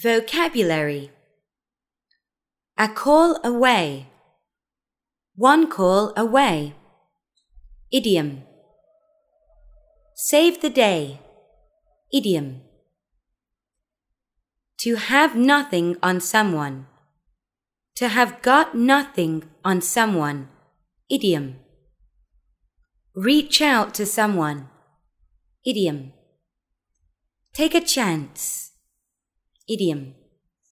Vocabulary A call away. One call away. Idiom Save the day. Idiom To have nothing on someone. To have got nothing on someone. Idiom Reach out to someone. Idiom Take a chance. Idiom